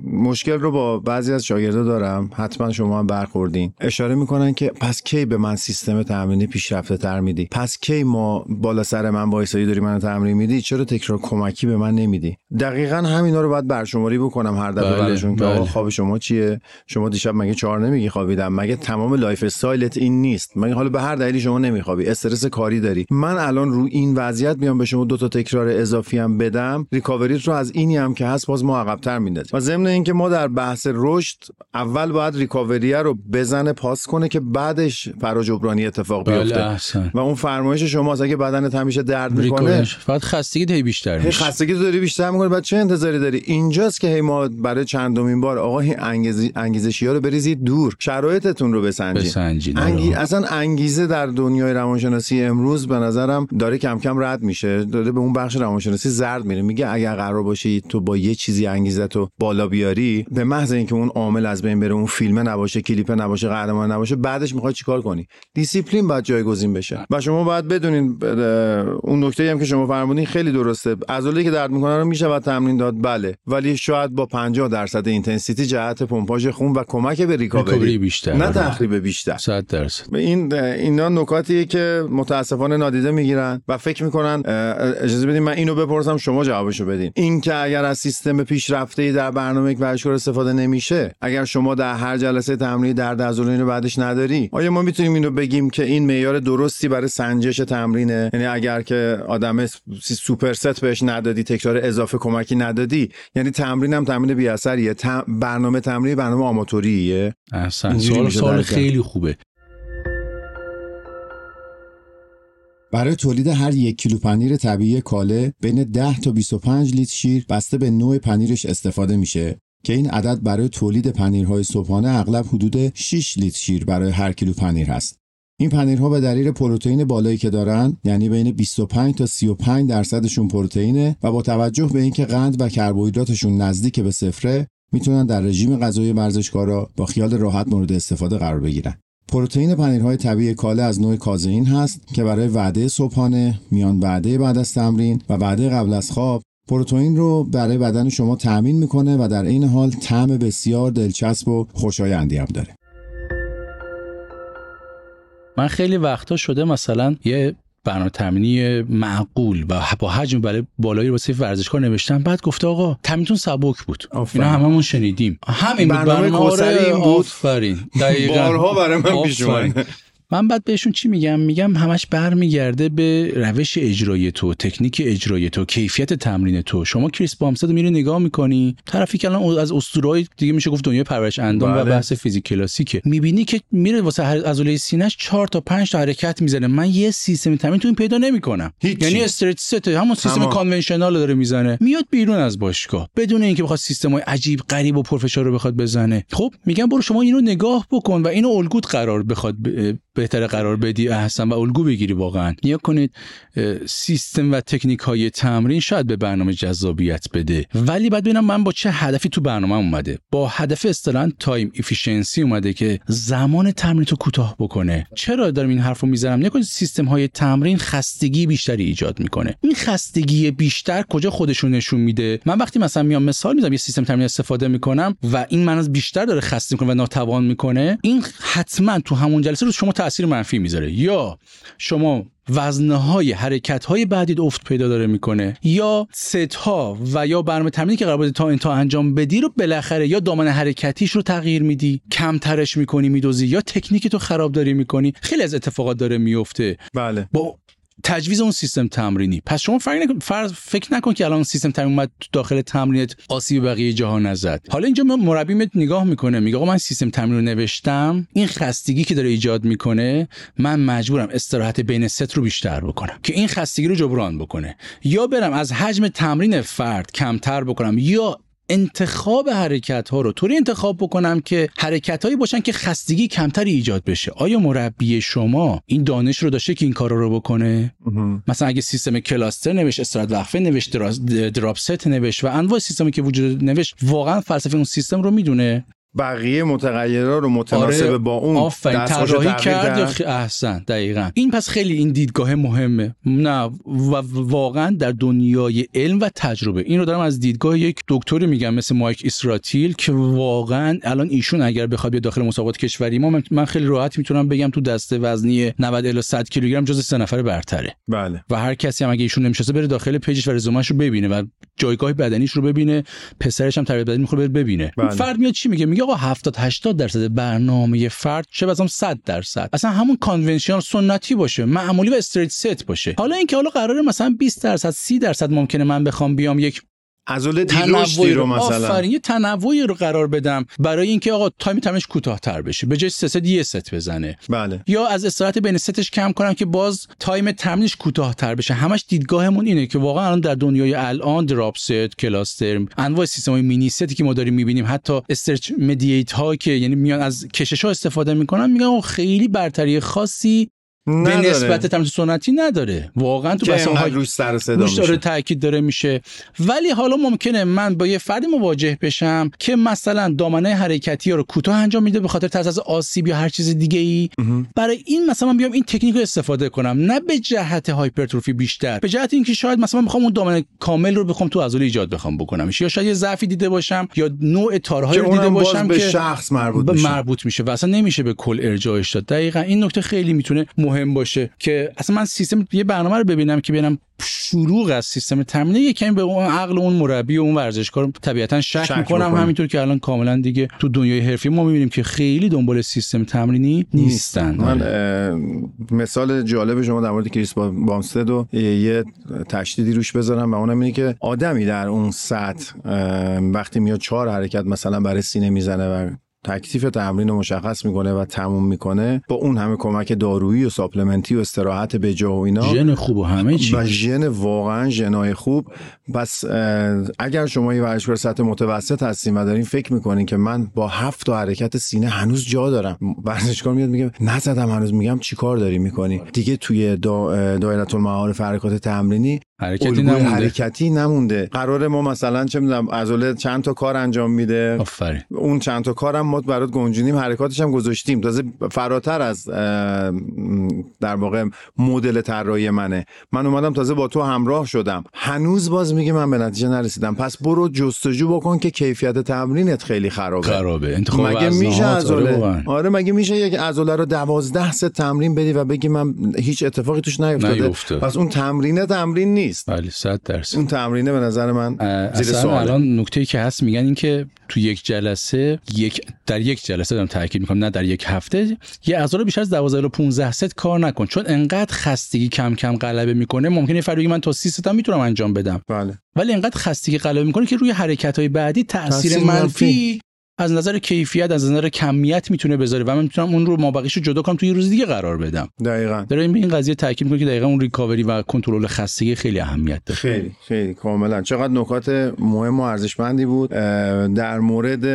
مشکل رو با بعضی از شاگردا دارم. حتما شما هم برخوردین. اشاره می‌کنن که پس کی به من سیستم تمرینی پیشرفته تر میدی. پس کی میای بالا سر من وایسایی داری منو تمرین میدی؟ چرا تکرار کمکی به من نمیدی؟ دقیقا همینا رو باید برشماری بکنم هر دفعه بله، براشون که بله. آقا خواب شما چیه؟ شما دیشب مگه چهار نمیگی خوابیدم؟ مگه تمام lifestyle ت این نیست؟ مگه حالا به هر دلیلی شما نمیخوابی؟ استرس کاری داری. من الان رو این وضعیت میام به شما دو تا تکرار اضافی هم بدم. recovery ت رو از اینی هم که هست باز ما عقب‌تر میندازیم. و ضمن اینکه ما در بحث رشد اول باید ریکاوریه رو بزنه پاس کنه که بعدش فراجبرانی اتفاق بله بیفته احسن و اون فرمایش شماست اگه بدنت همیشه درد می‌کنه فقط خستگی هی بیشتر میشه خستگی تو داری بیشتر می‌کنه بعد چه انتظاری داری؟ اینجاست که هی ما برای چندمین بار آقا انگیزشی ها رو بریزید دور. شرایطتون رو بسنجید. بسنجید. انگی... آره. اصلا انگیزه در دنیای روانشناسی امروز به نظرم داره کم کم رد میشه. داره به اون بخش روانشناسی زرد میره. میگه اگر قرار باشی تو با یه چیزی انگیزه تو بالا بیاری به محض اینکه اون عامل از بین بره اون فیلم نباشه کلیپ نباشه قهرمان نباشه بعدش می‌خوای چیکار کنی؟ دیسیپلین باید جایگزین بشه. و شما باید بدونین اون نکته هم که شما فرمودین خیلی درسته. عضله که درد می‌کنه رو میشه تمرین داد بله. ولی شاید با 50 درصد intensity جهت پمپاژ خون و کمک به recovery بیشتر. نه. تخریب بیشتر. 100 درصد. این اینا نکاتیه که متاسفانه نادیده می‌گیرن و فکر می‌کنن اجازه بدین من اینو بپرسم شما جوابشو بدین. این که اگر از سیستم پیشرفته در برنامه ورزشکار استفاده نمیشه اگر شما در هر جلسه تمرینی درد عضله رو بعدش نداری آیا ما می‌تونیم اینو بگیم که این معیار درستی برای سنجش تمرینه. یعنی اگر که آدم superset بهش ندادی تکرار اضافه کمکی ندادی یعنی تمرین هم تمرین بی اثریه برنامه تمرینی برنامه آماتوریه. احسن اینجوری سوال. خیلی خوبه. برای تولید هر یک کیلو پنیر طبیعی کاله بین 10 تا 25 لیتر شیر بسته به نوع پنیرش استفاده میشه. که این عدد برای تولید پنیرهای صبحانه اغلب حدود 6 لیتر شیر برای هر کیلو پنیر هست. این پنیرها به دلیل پروتئین بالایی که دارن یعنی بین 25 تا 35 درصدشون پروتئینه و با توجه به اینکه قند و کربوهیدراتشون نزدیک به صفره می‌تونن در رژیم غذایی ورزشکارا با خیال راحت مورد استفاده قرار بگیرن. پروتئین پنیرهای طبیعی کاله از نوع کازئین هست که برای وعده صبحانه، میان وعده بعد از تمرین و وعده قبل از خواب پروتئین رو برای بدن شما تأمین می‌کنه و در این حال طعم بسیار دلچسب و خوشایندی هم داره. من خیلی وقتا شده مثلا یه برنامه تمرینی معقول و با حجم بالای بالایی رو واسه ورزشکار نوشتم بعد گفته آقا تمرینتون سبک بود آفرین. اینا هممون شنیدیم همین. برنامه کوثری این بود. آفرین دقیقاً. بارها برای من پیش. من بعد بهشون چی میگم؟ میگم همش برمیگرده به روش اجرای تو تکنیک اجرای تو کیفیت تمرین تو. شما کریس بامستد رو میری نگاه می‌کنی طرفی که الان از اسطورهای دیگه میشه گفت دنیای پرورش اندام و بله. بحث فیزیک کلاسیکه. می‌بینی که میره واسه هر عضله سینه‌اش 4 تا 5 تا حرکت می‌زنه. من یه سیستم تمرین تو این پیدا نمی‌کنم. یعنی straight set همون سیستم. conventional داره می‌زنه. میاد بیرون از باشگاه. بدون اینکه بخواد سیستم های عجیب غریب و پرفشار رو بخواد بزنه. خب میگم برو شما اینو نگاه بکن و اینو الگوت قرار بخواد ب- بهتر قرار بدی احسن و الگو بگیری واقعا. نگاه کنید سیستم و تکنیک های تمرین شاید به برنامه جذابیت بده. ولی بعد ببینم من با چه هدفی تو برنامه اومده. با هدف اصطلاحا time efficiency اومده که زمان تمرین تو کوتاه بکنه. چرا دارم این حرفو می‌زنم نگاه کنید سیستم های تمرین خستگی بیشتری ایجاد می‌کنه. این خستگی بیشتر کجا خودشون نشون میده؟ من وقتی مثلا میام مثال می‌زنم یه سیستم تمرین استفاده می‌کنم و این من از بیشتر داره خسته می‌کنه و ناتوان می‌کنه این حتما تو همون جلسه رو شما تاثیر منفی می‌ذاره. یا شما وزنه های حرکت های بعدی افت پیدا داره می‌کنه یا ست ها و یا برنامه تمرینی که قرار تا تا انجام بدی رو بالاخره یا دامن حرکتیش رو تغییر میدی کمترش می‌کنی میدوزی یا تکنیک تو خراب داری می‌کنی. خیلی از اتفاقات داره میفته بله. با تجویز اون سیستم تمرینی. پس شما فکر نکن فرض فکر نکن که الان سیستم تمرین اومد داخل تمرینت آسیب بقیه جاها نزد حالا اینجا مربیمت نگاه می‌کنه میگه آقا من سیستم تمرین رو نوشتم این خستگی که داره ایجاد می‌کنه من مجبورم استراحت بین ست رو بیشتر بکنم که این خستگی رو جبران بکنه. یا برم از حجم تمرین فرد کمتر بکنم یا انتخاب حرکت ها رو طوری انتخاب بکنم که حرکت هایی باشن که خستگی کمتری ایجاد بشه. آیا مربی شما این دانش رو داشته که این کارا رو بکنه؟ مثلا اگه سیستم کلاستر نوشت استراحت وقفه نوشت دراز- دراپ ست نوشت و انواع سیستمی که وجود نوشت واقعا فلسفه اون سیستم رو می‌دونه؟ بقیه متغیرها رو متناسب آره، با اون آفرین طراحی کرد احسن دقیقا. این پس خیلی این دیدگاه مهمه. نه و واقعا در دنیای علم و تجربه. این رو دارم از دیدگاه یک دکتری میگم مثل مایک اسراتیل که واقعا الان ایشون اگر بخواد بیاد داخل مسابقات کشوری ما من- خیلی راحت می‌تونم بگم تو دسته وزنی 90 الی 100 کیلوگرم جز سه نفر برتره. بله. و هر کسی هم اگه ایشون نمی‌شناسه بره داخل پیجش و رزومش رو ببینه و جایگاه بدنیش رو ببینه پسرش هم تربیت بدنی می‌خوره بره ببینه. بله. فرد میاد چی میگه؟ میگه آقا 70 80 درصد برنامه فرد چه بازم 100 درصد. اصلا همون conventional سنتی باشه معمولی و straight set باشه. حالا اینکه حالا قراره مثلا 20 درصد 30 درصد ممکنه من بخوام بیام یک عضله تنوعی دیرشتی رو مثلا. آفرین یه تنوعی رو قرار بدم برای اینکه آقا time تمرینش کوتاه‌تر بشه. به جای سه ست یه ست بزنه. بله. یا از استراحت بین ستش کم کنم که باز time تمرینش کوتاه‌تر بشه. همش دیدگاهمون اینه که واقعا الان در دنیای الان drop set cluster انواع سیستم های mini set ی که ما داریم می‌بینیم حتی stretch mediated ها که یعنی میان از کشش ها استفاده می‌کنن میگن خیلی برتری خاصی به. نسبت تمرین سنتی نداره. واقعا تو بسام های روش سر صدا روش داره تاکید داره میشه. ولی حالا ممکنه من با یه فردی مواجه بشم که مثلا دامنه حرکتی رو کوتاه انجام میده به خاطر ترس از آسیب یا هر چیز دیگه ای برای این مثلا من بیام این تکنیک رو استفاده کنم نه به جهت هایپرتروفی بیشتر. به جهت اینکه شاید مثلا می‌خوام اون دامنه کامل رو بخوام تو عضله ایجاد بخوام بکنمش یا شاید یه ضعفی دیده باشم یا نوع تارهای رو دیده باشم به که شخص مربوط به میشه. مربوط میشه و اصلا نمیشه به کل ارجاعش داد. دقیقا این نکته خیلی می‌تونه مهم باشه که اصلا من سیستم یه برنامه رو ببینم که ببینم شروع از سیستم تمرینه یه کمی به اون عقل اون مربی و اون ورزشکار طبیعتا شک, شک می‌کنم. بکنم. همینطور که الان کاملا دیگه تو دنیای حرفی ما می‌بینیم که خیلی دنبال سیستم تمرینی نیستن. من مثال جالب شما در مورد کریس با- بامستد و یه تشدیدی روش بذارم و اونم اینه که آدمی در اون سطح وقتی میاد چهار حرکت مثلا برای سینه می‌زنه و تکلیف تمرین رو مشخص می‌کنه و تموم می‌کنه با اون همه کمک دارویی و ساپلمنتی و استراحت به جا و اینا. ژن خوب و همه چی. و ژن واقعا ژنای خوب. پس اه، اگر شما یه ورزشکار سطح متوسط هستین و دارین فکر می‌کنین که من با هفت تا حرکت سینه هنوز جا دارم ورزشکار میاد میگه نزدم هنوز میگم چیکار داری می‌کنی؟ دیگه توی دا دایره المعارف حرکات تمرینی حرکتی نمونده. حرکتی نمونده. قرار ما مثلا چه می‌دونم عضله چند تا کار انجام میده. آفرین. اون چند تا کارم ما برات گنجونیم حرکاتش هم گذاشتیم. تازه فراتر از در واقع مدل طراحی منه. من اومدم تازه با تو همراه شدم. هنوز باز میگه من به نتیجه نرسیدم. پس برو جستجو بکن که کیفیت تمرینت خیلی خرابه. خرابه. انتخاب مگه میشه آره عضله واقعا. آره مگه میشه یک عضله رو دوازده ست تمرین بدی و بگی من هیچ اتفاقی توش نیفتاده؟ نیفتاد. پس اون تمرینه تمرین نیست. بله 100 درصد. اون تمرینه به نظر من زیر سواله. الان نکته که هست میگن این که تو یک جلسه یک در یک جلسه دارم تاکید می‌کنم نه در یک هفته. یه عضله بیشتر از 12 الی 15 ست کار نکن. چون انقدر خستگی کم کم غلبه می‌کنه ممکنه یه فرقی من تا 30 ست هم می‌تونم انجام بدم. بله. ولی انقدر خستگی غلبه می‌کنه که روی حرکت های بعدی تاثیر تأثیر منفی. از نظر کیفیت از نظر کمیت می‌تونه بذاره و من می‌تونم اون رو مابقیش رو جدا کنم توی یه روز دیگه قرار بدم. دقیقاً. داره این قضیه تاکید می‌کنه که دقیقا اون ریکاوری و کنترل خستگی خیلی اهمیت داره. خیلی خیلی کاملا. چقدر نکات مهم و ارزشمندی بود. در مورد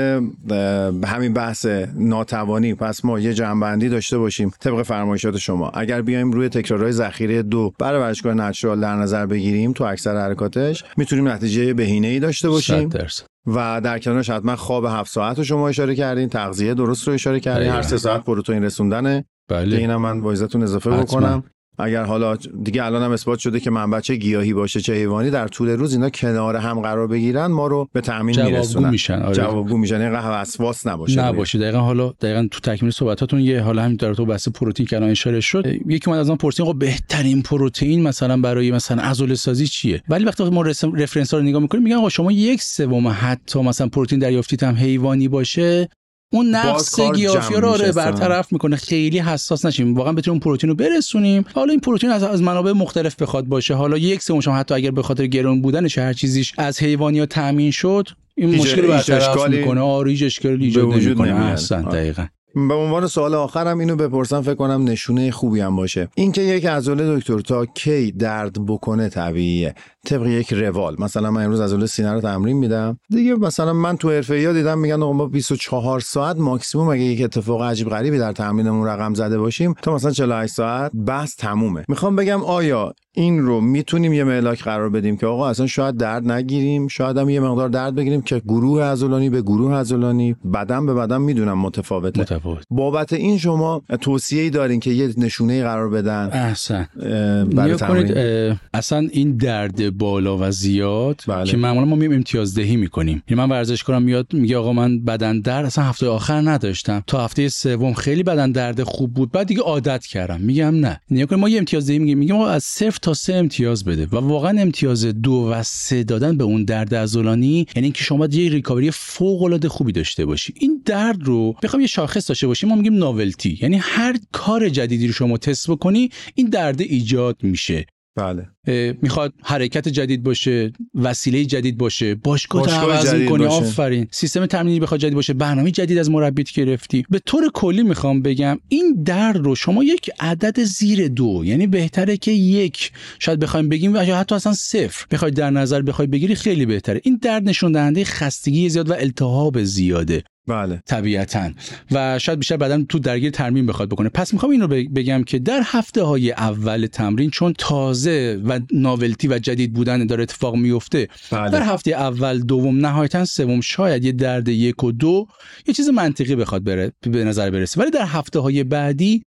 همین بحث ناتوانی. پس ما یه جنبندی داشته باشیم طبق فرمایشات شما. اگر بیایم روی تکرارهای ذخیره دو برای ورزشکار نچرال در نظر بگیریم تو اکثر حرکاتش می‌تونیم نتیجه بهینه ای داشته 100 باشیم درصد. و در کنارش حتما خواب هفت ساعت رو شما اشاره کردین تغذیه درست رو اشاره کردین. هر سه ساعت پروتئین رسوندنه که بله اینم من با اضافه. بکنم اگر حالا دیگه الان هم اثبات شده که منبع چه گیاهی باشه چه حیوانی در طول روز اینا کنار هم قرار بگیرن ما رو به تامین جوابگو میرسونن. میشن آره. جوابگو میشن. اینقدر وسواس نباشه نباشه. دقیقا حالا دقیقا تو تکمیل صحبتاتون یه حالا همین در تو بحث پروتئین که الان اشاره شد یکی من از اون پرسید خب بهترین پروتئین مثلا برای مثلا عضله سازی چیه؟ ولی وقتی ما رفرنس ها رو نگاه می‌کنیم میگن آقا شما یک سوم حتی مثلا پروتئین دریافتیت هم حیوانی باشه اون نقص جمع رو آره اصلا. برطرف می‌کنه. خیلی حساس نشیم. واقعا بتونیم اون پروتئین رو برسونیم. حالا این پروتئین از, از منابع مختلف بخواد باشه. حالا یک سومش حتی اگر به خاطر گرون بودنش هر چیزیش از حیوانی ها تامین شد این مشکل رو برطرف می‌کنه. آره اشکالی ایجاد وجود نمی‌کنه. نمیاد. آره. دقیقا. به عنوان سوال آخرم اینو بپرسم فکر کنم نشونه خوبی هم باشه. اینکه یک عضله دکتر تا کی درد بکنه طبیعیه. طبق یک روال. مثلا من امروز عضله سینه رو تمرین میدم. دیگه مثلا من تو حرفه ها دیدم میگن آقا ما 24 ساعت ماکسیموم اگه یک اتفاق عجیب غریبی در تمرینمون رقم زده باشیم تا مثلا 48 ساعت بس تمومه. می‌خوام بگم آیا این رو می‌تونیم یه ملاک قرار بدیم که آقا اصلا شاید درد نگیریم شاید هم یه مقدار درد بگیریم که گروه عضلانی به گروه عضلانی بدن به بدن می‌دونم متفاوته. متفاوت. بابت این شما توصیه ای دارین که یه نشونه قرار بدن؟ احسن. برای کنید تمرین. اصلا این درد بالا و زیاد بله. که معمولا ما میم امتیازدهی می‌کنیم. یعنی من ورزش کنم میاد میگه آقا من بدن درد اصلا هفته آخر نداشتم. تا هفته سوم خیلی بدن درد خوب بود. بعد دیگه عادت کردم. میگم نه. نیا ما یه امتیازدهی میگیم. میگیم آقا از صفر سه امتیاز بده و واقعا امتیاز دو و سه دادن به اون درد عضلانی یعنی اینکه شما باید یه ریکاوری فوق العاده خوبی داشته باشی. این درد رو بخوام یه شاخص داشته باشیم ما میگیم ناولتی یعنی هر کار جدیدی رو شما تست بکنی این درد ایجاد میشه. بله. می‌خواد حرکت جدید باشه وسیله جدید باشه. باشگاه عوض باشه. آفرین. سیستم تمرینی بخواد جدید باشه. برنامه جدید از مربیت گرفتی. به طور کلی می‌خوام بگم این درد رو شما یک عدد زیر دو یعنی بهتره که یک شاید بخوایم بگیم و یا حتی اصلا صفر. بخوای در نظر بخوای بگیری خیلی بهتره. این درد نشون دهنده خستگی زیاد و التهاب زیاده. بله. طبیعتا. و شاید بیشتر بعدا تو درگیر ترمیم بخواد بکنه. پس می‌خوام این رو بگم که در هفته های اول تمرین چون تازه و ناولتی و جدید بودن داره اتفاق میفته. در بله هفته اول دوم نهایتا سوم شاید یه درد یک و دو یه چیز منطقی بخواد بره به نظر برسه. ولی در هفته های بعدی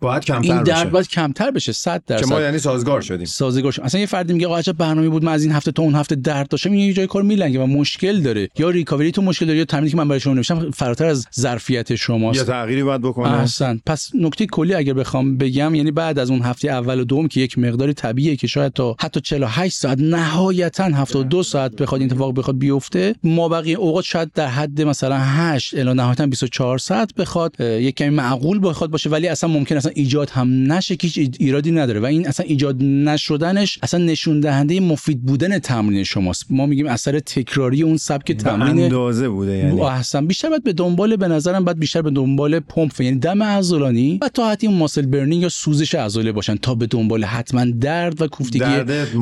باید این کمتر درد بشه. باید کمتر بشه 100 که ما درصد. یعنی سازگار شدیم. سازگار شد. اصلا یه فردی میگه آقا عجب برنامه بود من از این هفته تا اون هفته درد داشتم. این یه جای کار میلنگه و مشکل داره. یا ریکاوری تو مشکل داره یا تمرینی که من برای شما نوشتم فراتر از ظرفیت شماست. تغییری باید بکنه. احسن. پس نکته کلی اگر بخوام بگم یعنی بعد از اون هفته اول و دوم که یک مقداری طبیعیه که شاید تا حتی 48 ساعت نهایتا 72 ساعت بخواد این اتفاق بخواد بیفته ما بقیه اوقات شاید در حد مثلا 8 الی نهایتا 24 ساعت بخواد یک کمی معقول بخواد باشه. ولی اصلا ممکن اصلا ایجاد هم نشه که هیچ ایرادی نداره و این اصلا ایجاد نشدنش اصلا نشون دهنده مفید بودن تمرین شماست ما میگیم اثر تکراری اون سبک تمرین اندازه بوده یعنی احسن بیشتر باید به دنبال به نظرم باید بیشتر به دنبال پمپ یعنی دم عضلانی و تا حتی ماسل برنینگ یا سوزش عضله باشن تا به دنبال حتما درد و کوفتگی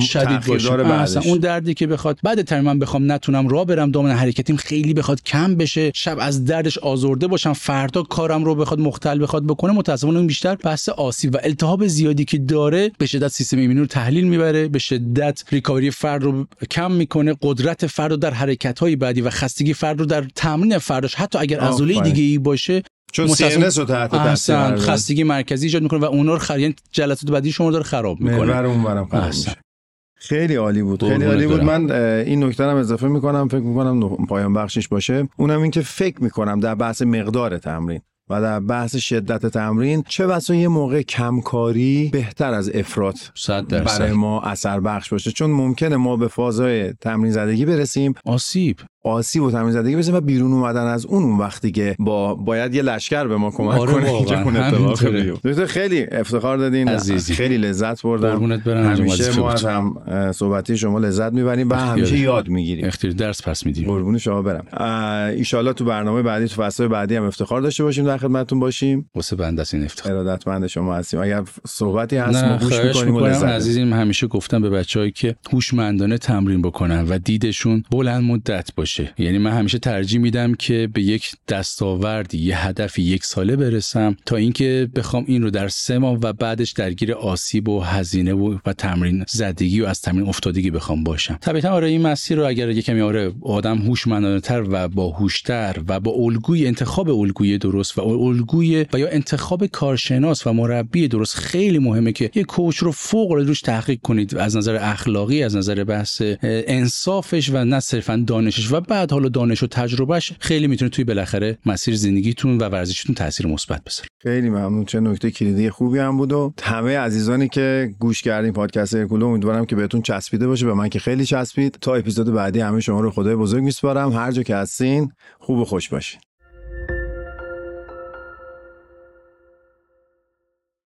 شدید باشه. بعدش. اون دردی که بخواد بعد تمرین من بخوام نتونم راه برم دامن حرکتیم خیلی بخواد کم بشه شب از دردش آزرده باشم فردا کارم رو بخواد مختل بخواد بکنه متاسفانه اون بیشتر بحث آسیب و التهاب زیادی که داره به شدت سیستم ایمنی رو تحلیل می‌بره به شدت ریکاوری فرد رو کم می‌کنه قدرت فرد رو در حرکت های بعدی و خستگی فرد رو در تمرین فرداش حتی اگر عضله. دیگه ای باشه چون CNS رو تحت تاثیر. خستگی مرکزی ایجاد می‌کنه و اونا رو خر... یعنی جلسات بعدی شما داره خراب می‌کنه محور اونورم خراب احسن. میشه. خیلی عالی بود خیلی عالی بود. من این نکته هم اضافه می‌کنم فکر می‌کنم پایان بخشش باشه اونم این که فکر می‌کنم در بحث مقدار تمرین و در بحث شدت تمرین چه بسا یه موقع کمکاری بهتر از افراط صد برای ما اثر بخش باشه؟ چون ممکنه ما به فازای تمرین زدگی برسیم. آسیب. آسیب و تمرین زدگی برسیم و بیرون اومدن از اون اون وقتی که با باید یه لشکر به ما کمک آره کنه. که اون اتفاق دکتر خیلی افتخار دادین. عزیزی. خیلی لذت بردم. قربونت برم انجام همیشه ما. از هم صحبتی شما لذت می‌بریم و همیشه. یاد می‌گیریم. اختیار. درس پس میدیم. قربون شما برم. ایشالله تو برنامه بعدی تو فصل بعدی هم افتخار داشته باشیم در خدمتتون باشیم. واسه بنده است این افتخار. ارادتمند شما هستیم. اگر صحبتی هست ما گوش می‌کنیم و. عزیزیم همیشه گفتم به بچههایی که هوشمندانه تمرین بکنن و دیدشون بلند مدت باشه. یعنی من همیشه ترجیح میدم که به یک دستاوردی یه هدف یک ساله برسم تا اینکه بخوام این رو در سه ماه و بعدش درگیر آسیب و هزینه و, و تمرین زدگی و از تمرین افتادگی بخوام باشم. طبیعتا آره این مسیر رو اگر یکمی آره آدم هوشمندانه تر و باهوشتر و با الگوی انتخاب الگوی درست و الگوی و یا انتخاب کارشناس و مربی درست خیلی مهمه که یه کوچ رو فوق العاده روش تحقیق کنید. از نظر اخلاقی از نظر بحث انصافش و نه صرفا دانشش و بعد حالا دانش و تجربهش خیلی می‌تونه توی بالاخره مسیر زندگیتون و ورزشتون تاثیر مثبت بذاره. خیلی ممنون. چه نکته کلیدی خوبی هم بود و همه عزیزانی که گوش کردین پادکست هرکولو امیدوارم که بهتون چسبیده باشه به من که خیلی چسبید. تا اپیزود بعدی همه شما رو خدای بزرگ میسپارم. هر جا که هستین خوب و خوش باشین.